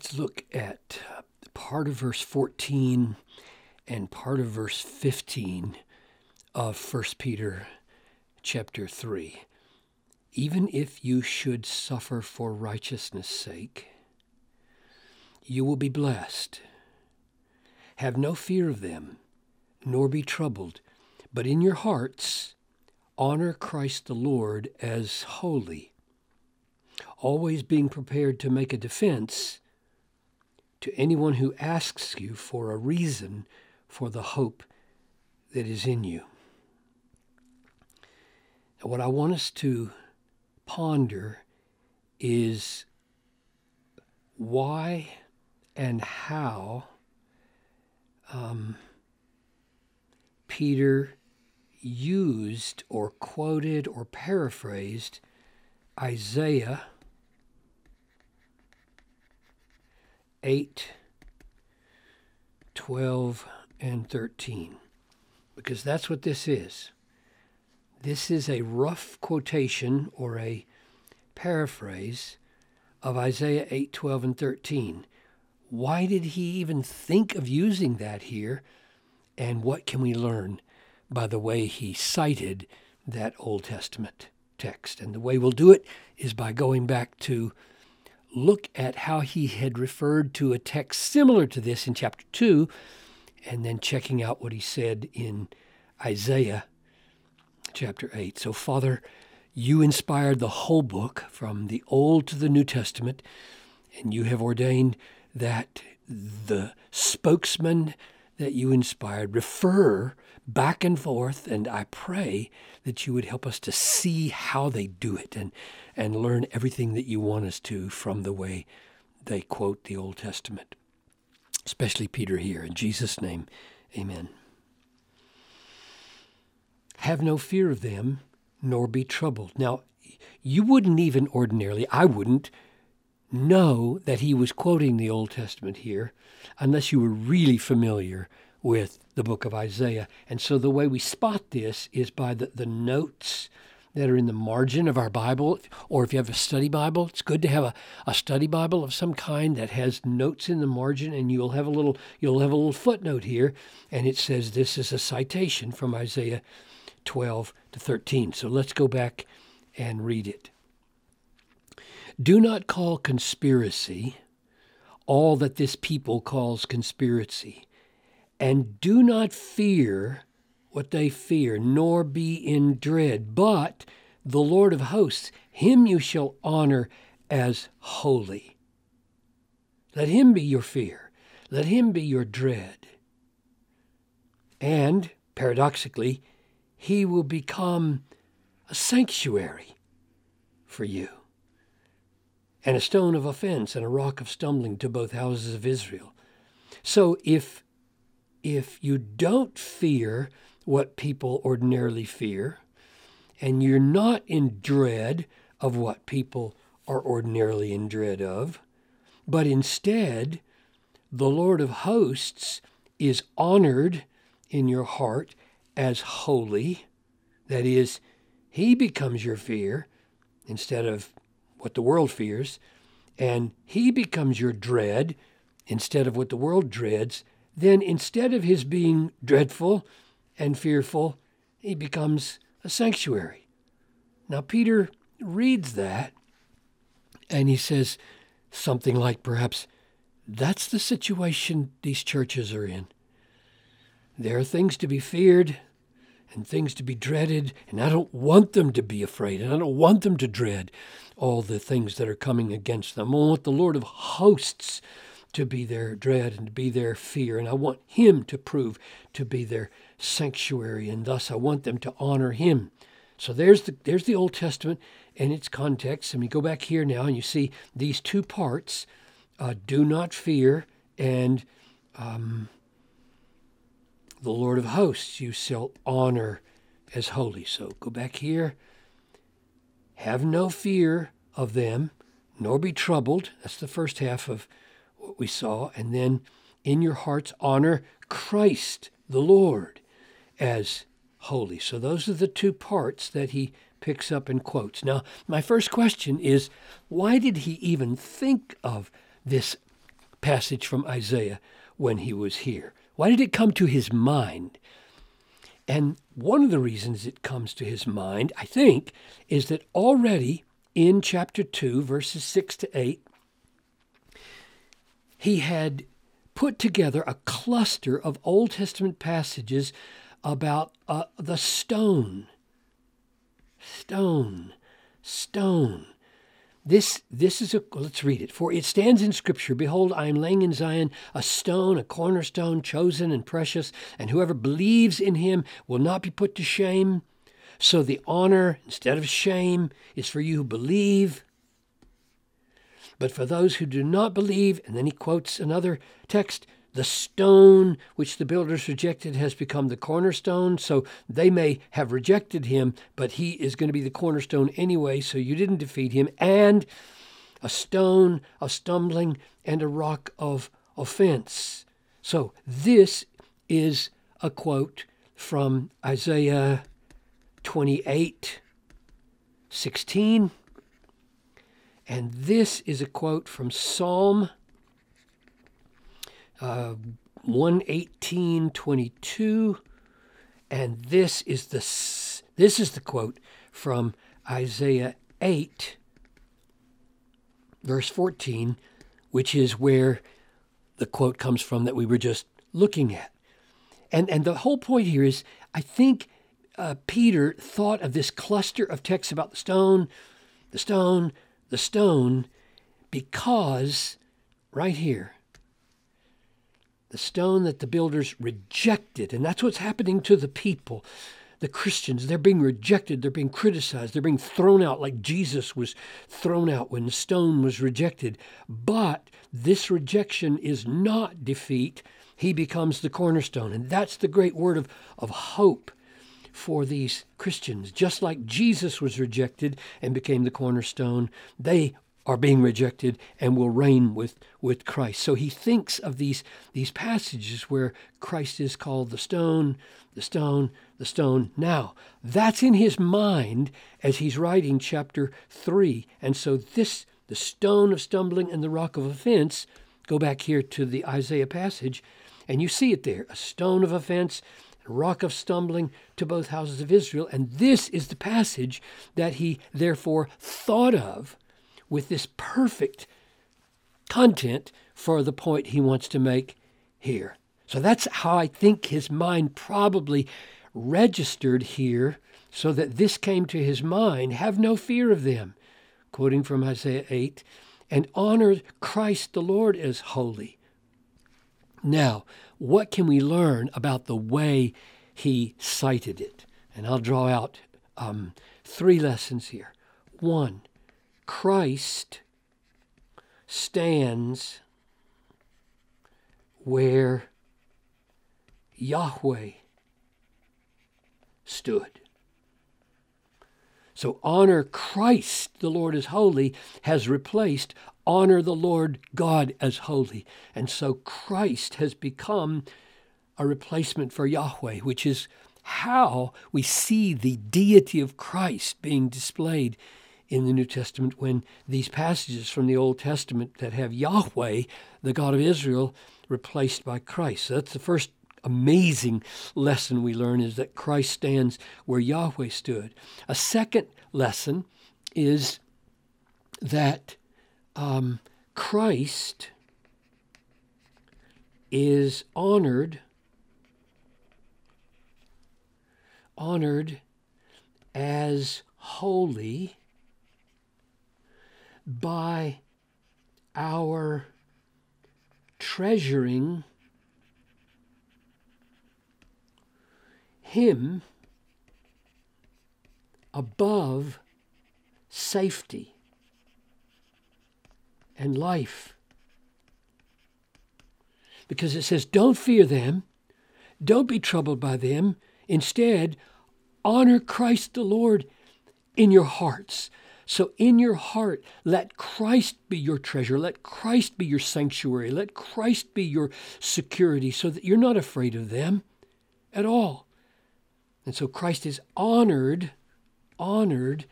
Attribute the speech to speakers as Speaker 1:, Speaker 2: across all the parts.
Speaker 1: Let's look at part of verse 14 and part of verse 15 of 1 Peter chapter 3. Even if you should suffer for righteousness' sake, you will be blessed. Have no fear of them, nor be troubled, but in your hearts honor Christ the Lord as holy, always being prepared to make a defense to anyone who asks you for a reason for the hope that is in you. And what I want us to ponder is why and how um, Peter used or quoted or paraphrased Isaiah 8, 12, and 13. Because that's what this is. This is a rough quotation or a paraphrase of Isaiah 8, 12, and 13. Why did he even think of using that here? And what can we learn by the way he cited that Old Testament text? And the way we'll do it is by going back to look at how he had referred to a text similar to this in chapter 2, and then checking out what he said in Isaiah chapter 8. So, Father, you inspired the whole book from the Old to the New Testament, and you have ordained that the spokesman that you inspired refer back and forth, and I pray that you would help us to see how they do it and, and learn everything that you want us to from the way they quote the Old Testament, especially Peter here. In Jesus' name, amen. Have no fear of them, nor be troubled. Now, you wouldn't even ordinarily, I wouldn't, know that he was quoting the Old Testament here unless you were really familiar with the book of Isaiah. And so the way we spot this is by the, the notes that are in the margin of our Bible, or if you have a study Bible, it's good to have a, a study Bible of some kind that has notes in the margin, and you'll have a little you'll have a little footnote here, and it says this is a citation from Isaiah 12 to 13. So let's go back and read it. Do not call conspiracy all that this people calls conspiracy and do not fear what they fear, nor be in dread. But the Lord of hosts, him you shall honor as holy. Let him be your fear, let him be your dread. And, paradoxically, he will become a sanctuary for you, and a stone of offense and a rock of stumbling to both houses of Israel. So if if you don't fear what people ordinarily fear, and you're not in dread of what people are ordinarily in dread of, but instead, the Lord of hosts is honored in your heart as holy. That is, he becomes your fear instead of what the world fears, and he becomes your dread instead of what the world dreads, then instead of his being dreadful and fearful, he becomes a sanctuary. Now, Peter reads that and he says something like, perhaps, that's the situation these churches are in. There are things to be feared and things to be dreaded, and I don't want them to be afraid, and I don't want them to dread all the things that are coming against them. I want the Lord of hosts to be their dread and to be their fear. And I want Him to prove to be their sanctuary. And thus I want them to honor Him. So there's the, there's the Old Testament and its context. And we go back here now and you see these two parts uh, do not fear and um, the Lord of hosts you shall honor as holy. So go back here. Have no fear of them, nor be troubled. That's the first half of what we saw, and then in your hearts honor Christ the Lord as holy. So those are the two parts that he picks up and quotes. Now, my first question is why did he even think of this passage from Isaiah when he was here? Why did it come to his mind? And one of the reasons it comes to his mind, I think, is that already in chapter 2, verses 6 to 8, he had put together a cluster of Old Testament passages about uh, the stone. Stone, stone. This, this is a, let's read it. For it stands in Scripture Behold, I am laying in Zion a stone, a cornerstone, chosen and precious, and whoever believes in him will not be put to shame. So the honor, instead of shame, is for you who believe. But for those who do not believe, and then he quotes another text, the stone which the builders rejected has become the cornerstone. So they may have rejected him, but he is going to be the cornerstone anyway. So you didn't defeat him. And a stone of stumbling and a rock of offense. So this is a quote from Isaiah 28 16. And this is a quote from Psalm uh, 118.22. And this is the this is the quote from Isaiah 8 verse 14, which is where the quote comes from that we were just looking at. And and the whole point here is I think uh, Peter thought of this cluster of texts about the stone, the stone, the stone, because right here the stone that the builders rejected. And that's what's happening to the people. The Christians, they're being rejected, they're being criticized, they're being thrown out like Jesus was thrown out when the stone was rejected. But this rejection is not defeat. He becomes the cornerstone. And that's the great word of, of hope for these Christians. Just like Jesus was rejected and became the cornerstone, they are being rejected and will reign with, with Christ. So he thinks of these, these passages where Christ is called the stone, the stone, the stone. Now, that's in his mind as he's writing chapter 3. And so this, the stone of stumbling and the rock of offense, go back here to the Isaiah passage, and you see it there a stone of offense, rock of stumbling to both houses of Israel. And this is the passage that he therefore thought of with this perfect content for the point he wants to make here. So that's how I think his mind probably registered here so that this came to his mind have no fear of them, quoting from Isaiah 8, and honor Christ the Lord as holy. Now, what can we learn about the way he cited it? And I'll draw out um, three lessons here. One, Christ stands where Yahweh stood. So honor Christ, the Lord is holy, has replaced honor the Lord God as holy. And so Christ has become a replacement for Yahweh, which is how we see the deity of Christ being displayed in the New Testament when these passages from the Old Testament that have Yahweh, the God of Israel, replaced by Christ. So that's the first amazing lesson we learn is that Christ stands where Yahweh stood. A second lesson is that um, Christ is honored honored as holy by our treasuring Him above safety and life. Because it says, don't fear them, don't be troubled by them. Instead, honor Christ the Lord in your hearts. So, in your heart, let Christ be your treasure. Let Christ be your sanctuary. Let Christ be your security so that you're not afraid of them at all. And so, Christ is honored, honored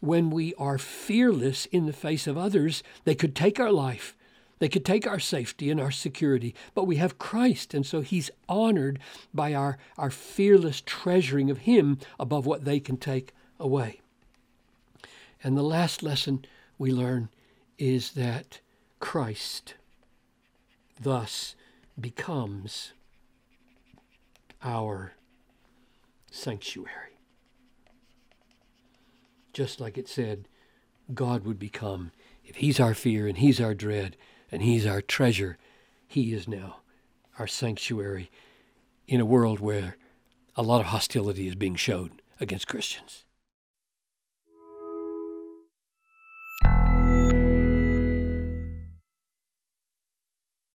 Speaker 1: when we are fearless in the face of others. They could take our life, They could take our safety and our security, but we have Christ, and so He's honored by our, our fearless treasuring of Him above what they can take away. And the last lesson we learn is that Christ thus becomes our sanctuary. Just like it said, God would become, if He's our fear and He's our dread and He's our treasure, He is now our sanctuary in a world where a lot of hostility is being shown against Christians.